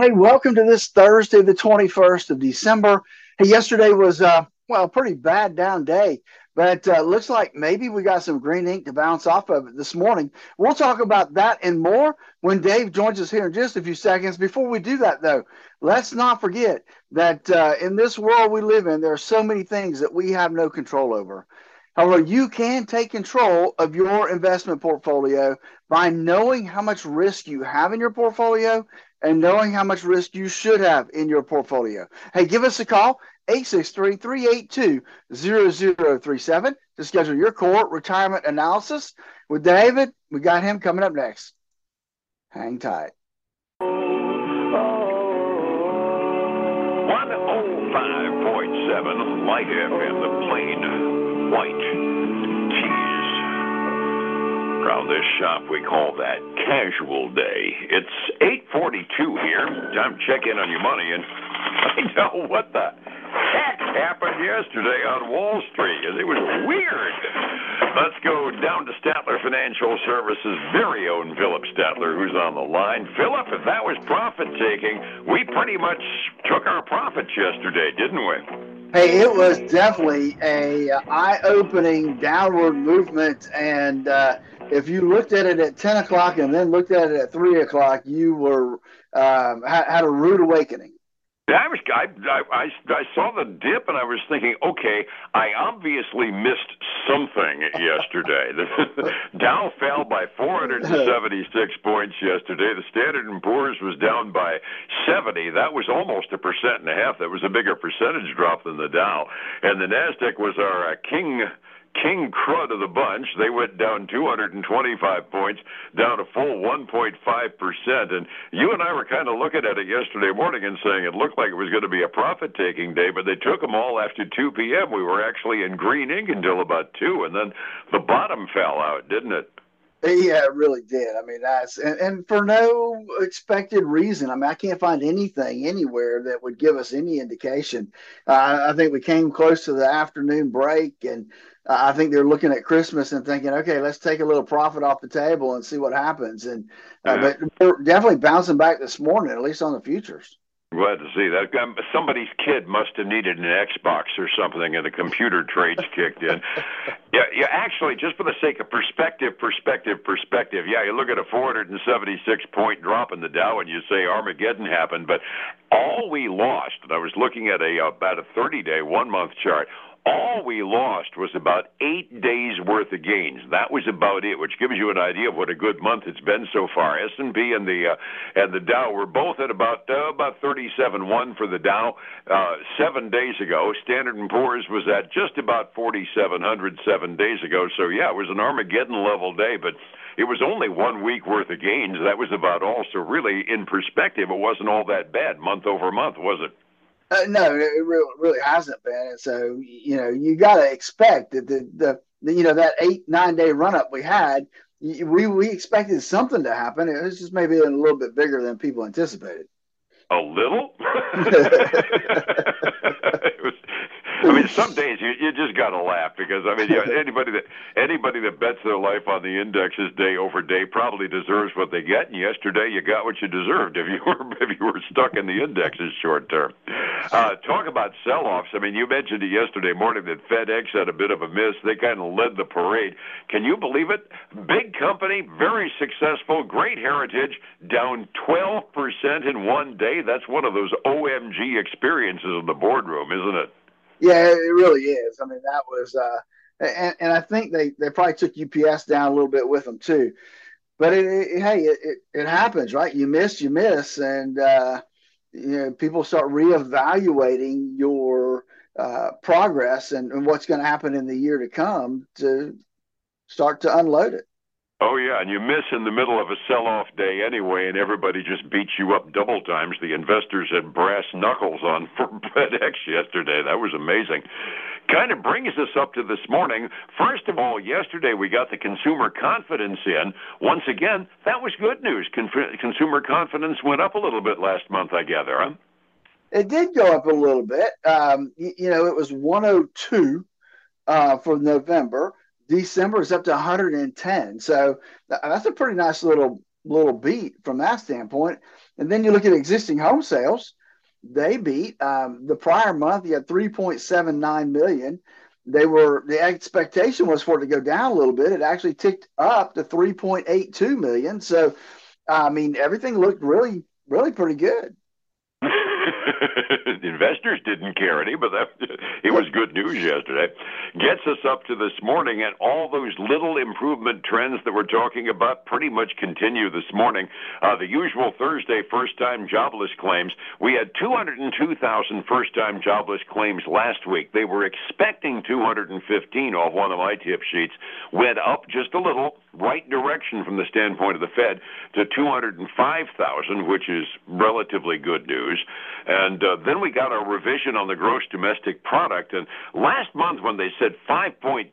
Hey, welcome to this Thursday, the 21st of December. Hey, yesterday was, uh, well, a pretty bad down day, but uh, looks like maybe we got some green ink to bounce off of it this morning. We'll talk about that and more when Dave joins us here in just a few seconds. Before we do that, though, let's not forget that uh, in this world we live in, there are so many things that we have no control over. However, you can take control of your investment portfolio by knowing how much risk you have in your portfolio and knowing how much risk you should have in your portfolio. Hey, give us a call, 863-382-0037 to schedule your core retirement analysis. With David, we got him coming up next. Hang tight. 105.7 Light FM, the plain white Around this shop, we call that casual day. It's 8:42 here. Time to check in on your money and find out what the heck happened yesterday on Wall Street. It was weird. Let's go down to Statler Financial Services' very own Phillip Statler, who's on the line. Phillip, if that was profit taking, we pretty much took our profits yesterday, didn't we? Hey, it was definitely a eye-opening downward movement, and uh, if you looked at it at 10 o'clock and then looked at it at 3 o'clock, you were um, had, had a rude awakening. I was I, I I saw the dip and I was thinking, okay, I obviously missed something yesterday. The Dow fell by 476 points yesterday. The Standard and Poor's was down by 70. That was almost a percent and a half. That was a bigger percentage drop than the Dow. And the Nasdaq was our uh, king king crud of the bunch. They went down 225 points, down a full 1.5%. And you and I were kind of looking at it yesterday morning and saying it looked like it was going to be a profit taking day, but they took them all after 2 p.m. We were actually in green ink until about 2, and then the bottom fell out, didn't it? Yeah, it really did. I mean, that's and, and for no expected reason. I mean, I can't find anything anywhere that would give us any indication. Uh, I think we came close to the afternoon break, and uh, I think they're looking at Christmas and thinking, okay, let's take a little profit off the table and see what happens. And uh, but we're definitely bouncing back this morning, at least on the futures. Glad to see that. Um, somebody's kid must have needed an Xbox or something, and the computer trades kicked in. Yeah, yeah. Actually, just for the sake of perspective, perspective, perspective. Yeah, you look at a 476 point drop in the Dow, and you say Armageddon happened, but all we lost. And I was looking at a about a 30 day, one month chart all we lost was about eight days worth of gains. That was about it, which gives you an idea of what a good month it's been so far. S and P and the uh, and the Dow were both at about uh, about thirty seven one for the Dow uh, seven days ago. Standard and Poor's was at just about forty seven hundred seven days ago. So yeah, it was an Armageddon level day, but it was only one week worth of gains. That was about all. So really, in perspective, it wasn't all that bad month over month, was it? Uh, no, it really, really hasn't been. And so, you know, you got to expect that the, the, the, you know, that eight, nine day run up we had, we, we expected something to happen. It was just maybe a little bit bigger than people anticipated. A little? I mean, some days you you just got to laugh because I mean, you know, anybody that anybody that bets their life on the indexes day over day probably deserves what they get. And yesterday, you got what you deserved if you were if you were stuck in the indexes short term. Uh, talk about sell-offs. I mean, you mentioned it yesterday morning that FedEx had a bit of a miss. They kind of led the parade. Can you believe it? Big company, very successful, great heritage, down 12% in one day. That's one of those OMG experiences in the boardroom, isn't it? Yeah, it really is. I mean, that was, uh, and, and I think they, they probably took UPS down a little bit with them too. But it, it, hey, it, it, happens, right? You miss, you miss, and uh, you know people start reevaluating your uh, progress and, and what's going to happen in the year to come to start to unload it. Oh yeah, and you miss in the middle of a sell-off day anyway, and everybody just beats you up double times. The investors had brass knuckles on for FedEx yesterday. That was amazing. Kind of brings us up to this morning. First of all, yesterday we got the consumer confidence in. Once again, that was good news. Con- consumer confidence went up a little bit last month, I gather. Huh? It did go up a little bit. Um, you, you know, it was 102 uh, for November. December is up to 110. So that's a pretty nice little little beat from that standpoint. And then you look at existing home sales, they beat um, the prior month. You had 3.79 million. They were the expectation was for it to go down a little bit. It actually ticked up to 3.82 million. So, I mean, everything looked really, really pretty good. Investors didn't care any, but that it was good news yesterday. Gets us up to this morning, and all those little improvement trends that we're talking about pretty much continue this morning. Uh, the usual Thursday first-time jobless claims. We had 202,000 first-time jobless claims last week. They were expecting 215 off one of my tip sheets. Went up just a little, right direction from the standpoint of the Fed to 205,000, which is relatively good news. And uh, then we got a revision on the gross domestic product. And last month, when they said 5.2%,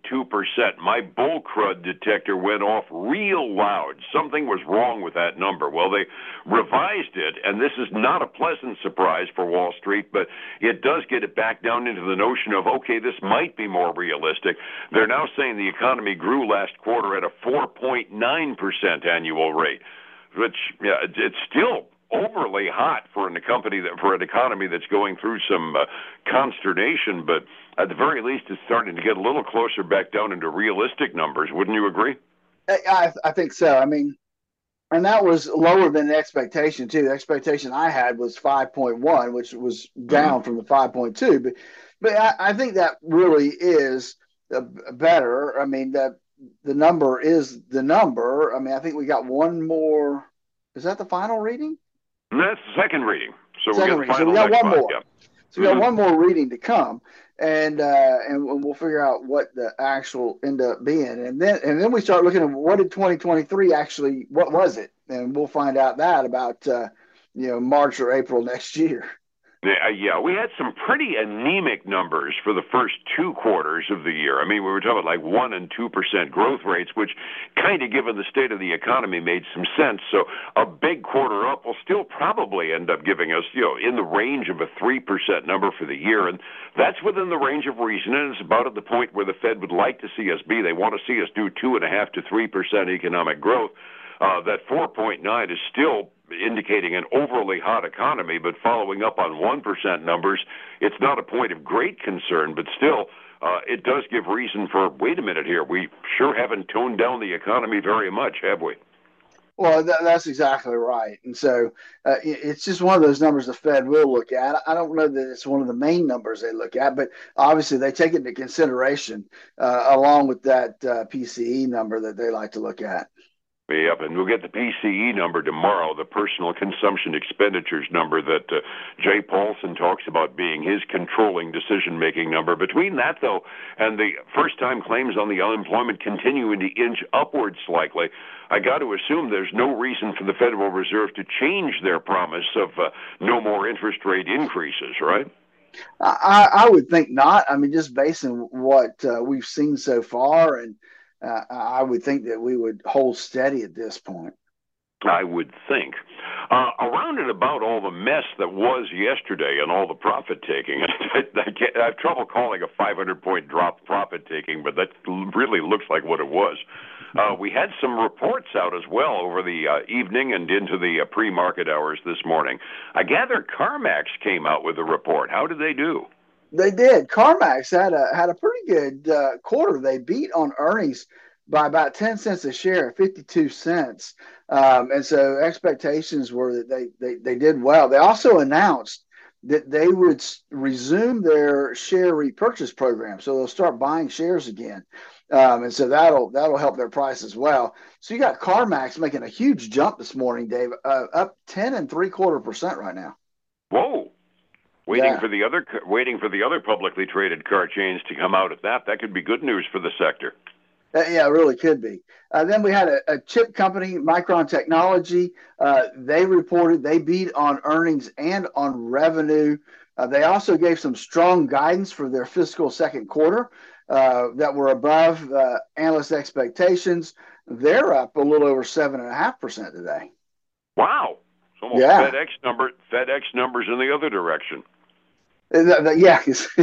my bull crud detector went off real loud. Something was wrong with that number. Well, they revised it, and this is not a pleasant surprise for Wall Street, but it does get it back down into the notion of, okay, this might be more realistic. They're now saying the economy grew last quarter at a 4.9% annual rate, which yeah, it's still overly hot for an company that for an economy that's going through some uh, consternation, but at the very least, it's starting to get a little closer back down into realistic numbers. Wouldn't you agree? I, I think so. I mean, and that was lower than the expectation too. The expectation I had was 5.1, which was down mm-hmm. from the 5.2. But but I, I think that really is better. I mean that the number is the number. I mean I think we got one more. Is that the final reading? That's the second reading. So second we got, so we got one more. Yeah. So we got mm-hmm. one more reading to come, and uh, and we'll figure out what the actual end up being, and then and then we start looking at what did 2023 actually what was it, and we'll find out that about uh, you know March or April next year. Yeah, yeah, we had some pretty anemic numbers for the first two quarters of the year. I mean, we were talking like one and two percent growth rates, which kind of, given the state of the economy, made some sense. So a big quarter up will still probably end up giving us, you know, in the range of a three percent number for the year, and that's within the range of reason, and it's about at the point where the Fed would like to see us be. They want to see us do two and a half to three percent economic growth. Uh, that 4.9 is still indicating an overly hot economy, but following up on 1% numbers, it's not a point of great concern, but still, uh, it does give reason for wait a minute here. We sure haven't toned down the economy very much, have we? Well, that, that's exactly right. And so uh, it's just one of those numbers the Fed will look at. I don't know that it's one of the main numbers they look at, but obviously they take it into consideration uh, along with that uh, PCE number that they like to look at. Yep, and we'll get the PCE number tomorrow, the personal consumption expenditures number that uh, Jay Paulson talks about being his controlling decision making number. Between that, though, and the first time claims on the unemployment continuing to inch upwards slightly, I got to assume there's no reason for the Federal Reserve to change their promise of uh, no more interest rate increases, right? I, I would think not. I mean, just based on what uh, we've seen so far and uh, I would think that we would hold steady at this point. I would think. Uh, around and about all the mess that was yesterday and all the profit taking, I, I, I have trouble calling a 500 point drop profit taking, but that really looks like what it was. Uh, we had some reports out as well over the uh, evening and into the uh, pre market hours this morning. I gather CarMax came out with a report. How did they do? They did. CarMax had a had a pretty good uh, quarter. They beat on earnings by about ten cents a share, fifty two cents, um, and so expectations were that they, they they did well. They also announced that they would resume their share repurchase program, so they'll start buying shares again. Um, and so that'll that'll help their price as well. So you got CarMax making a huge jump this morning, Dave, uh, up ten and three quarter percent right now. Whoa! Waiting yeah. for the other waiting for the other publicly traded car chains to come out at that. That could be good news for the sector. Uh, yeah, it really could be. Uh, then we had a, a, chip company, Micron Technology. Uh, they reported they beat on earnings and on revenue. Uh, they also gave some strong guidance for their fiscal second quarter uh, that were above uh, analyst expectations. They're up a little over seven and a half percent today. Wow! almost yeah. FedEx number FedEx numbers in the other direction. Uh, yeah.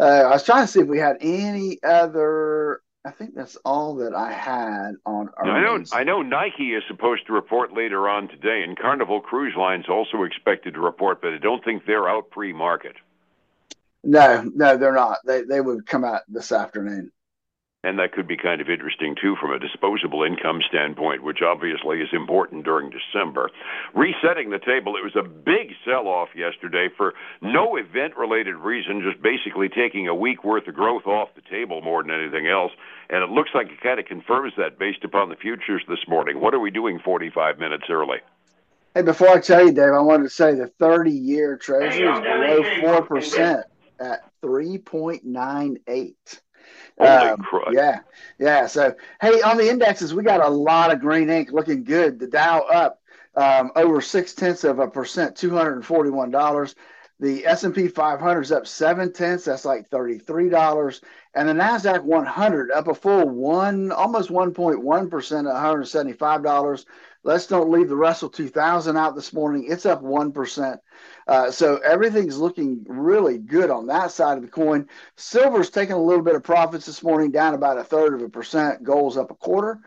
uh, I was trying to see if we had any other. I think that's all that I had on earnings. I know, I know Nike is supposed to report later on today, and Carnival Cruise Lines also expected to report, but I don't think they're out pre-market. No, no, they're not. They they would come out this afternoon. And that could be kind of interesting too from a disposable income standpoint, which obviously is important during December. Resetting the table, it was a big sell off yesterday for no event related reason, just basically taking a week worth of growth off the table more than anything else. And it looks like it kind of confirms that based upon the futures this morning. What are we doing 45 minutes early? Hey, before I tell you, Dave, I wanted to say the 30 year treasury is below 4% at 3.98. Um, yeah, yeah. So, hey, on the indexes, we got a lot of green ink looking good. The Dow up um, over six tenths of a percent, two hundred and forty-one dollars. The S and P 500 is up seven tenths. That's like thirty-three dollars, and the Nasdaq 100 up a full one, almost 1.1 percent, one hundred seventy-five dollars. Let's don't leave the Russell 2000 out this morning. It's up 1%. Uh, so everything's looking really good on that side of the coin. Silver's taking a little bit of profits this morning, down about a third of a percent. Gold's up a quarter.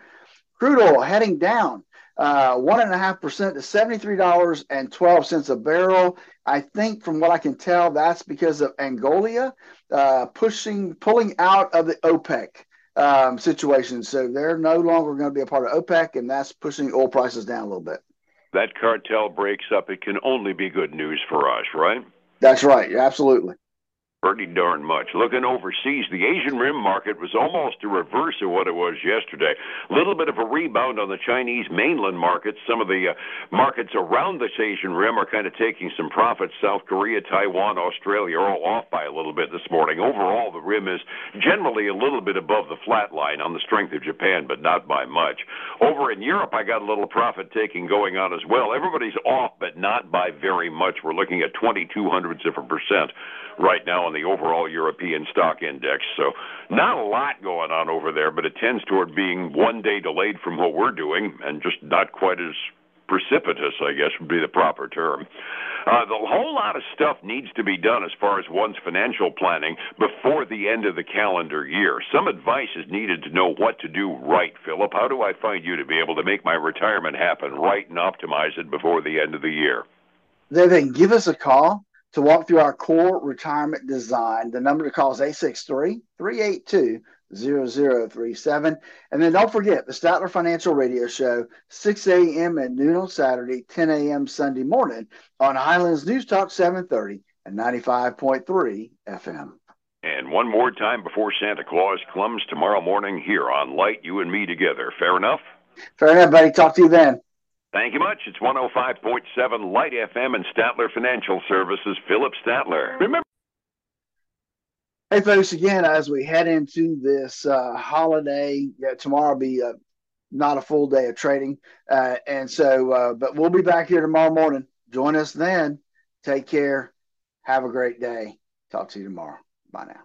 Crude oil heading down one and a half percent to seventy-three dollars and twelve cents a barrel. I think, from what I can tell, that's because of Angola uh, pushing, pulling out of the OPEC um, situation. So they're no longer going to be a part of OPEC, and that's pushing oil prices down a little bit. That cartel breaks up. It can only be good news for us, right? That's right. Absolutely pretty darn much. Looking overseas, the Asian rim market was almost a reverse of what it was yesterday. A little bit of a rebound on the Chinese mainland markets. Some of the uh, markets around this Asian rim are kind of taking some profits. South Korea, Taiwan, Australia are all off by a little bit this morning. Overall, the rim is generally a little bit above the flat line on the strength of Japan, but not by much. Over in Europe, I got a little profit taking going on as well. Everybody's off, but not by very much. We're looking at 22 hundredths of a percent right now on the overall European stock index. So not a lot going on over there, but it tends toward being one day delayed from what we're doing and just not quite as precipitous, I guess would be the proper term. Uh, the whole lot of stuff needs to be done as far as one's financial planning before the end of the calendar year. Some advice is needed to know what to do right, Phillip. How do I find you to be able to make my retirement happen right and optimize it before the end of the year? They give us a call to walk through our core retirement design. The number to call is 863 382 0037. And then don't forget the Statler Financial Radio Show, 6 a.m. and noon on Saturday, 10 a.m. Sunday morning on Highlands News Talk 730 and 95.3 FM. And one more time before Santa Claus comes tomorrow morning here on Light You and Me Together. Fair enough? Fair enough, buddy. Talk to you then. Thank you much. It's 105.7 Light FM and Statler Financial Services. Phillip Statler. Remember. Hey, folks, again, as we head into this uh, holiday, yeah, tomorrow will be uh, not a full day of trading. Uh, and so, uh, but we'll be back here tomorrow morning. Join us then. Take care. Have a great day. Talk to you tomorrow. Bye now.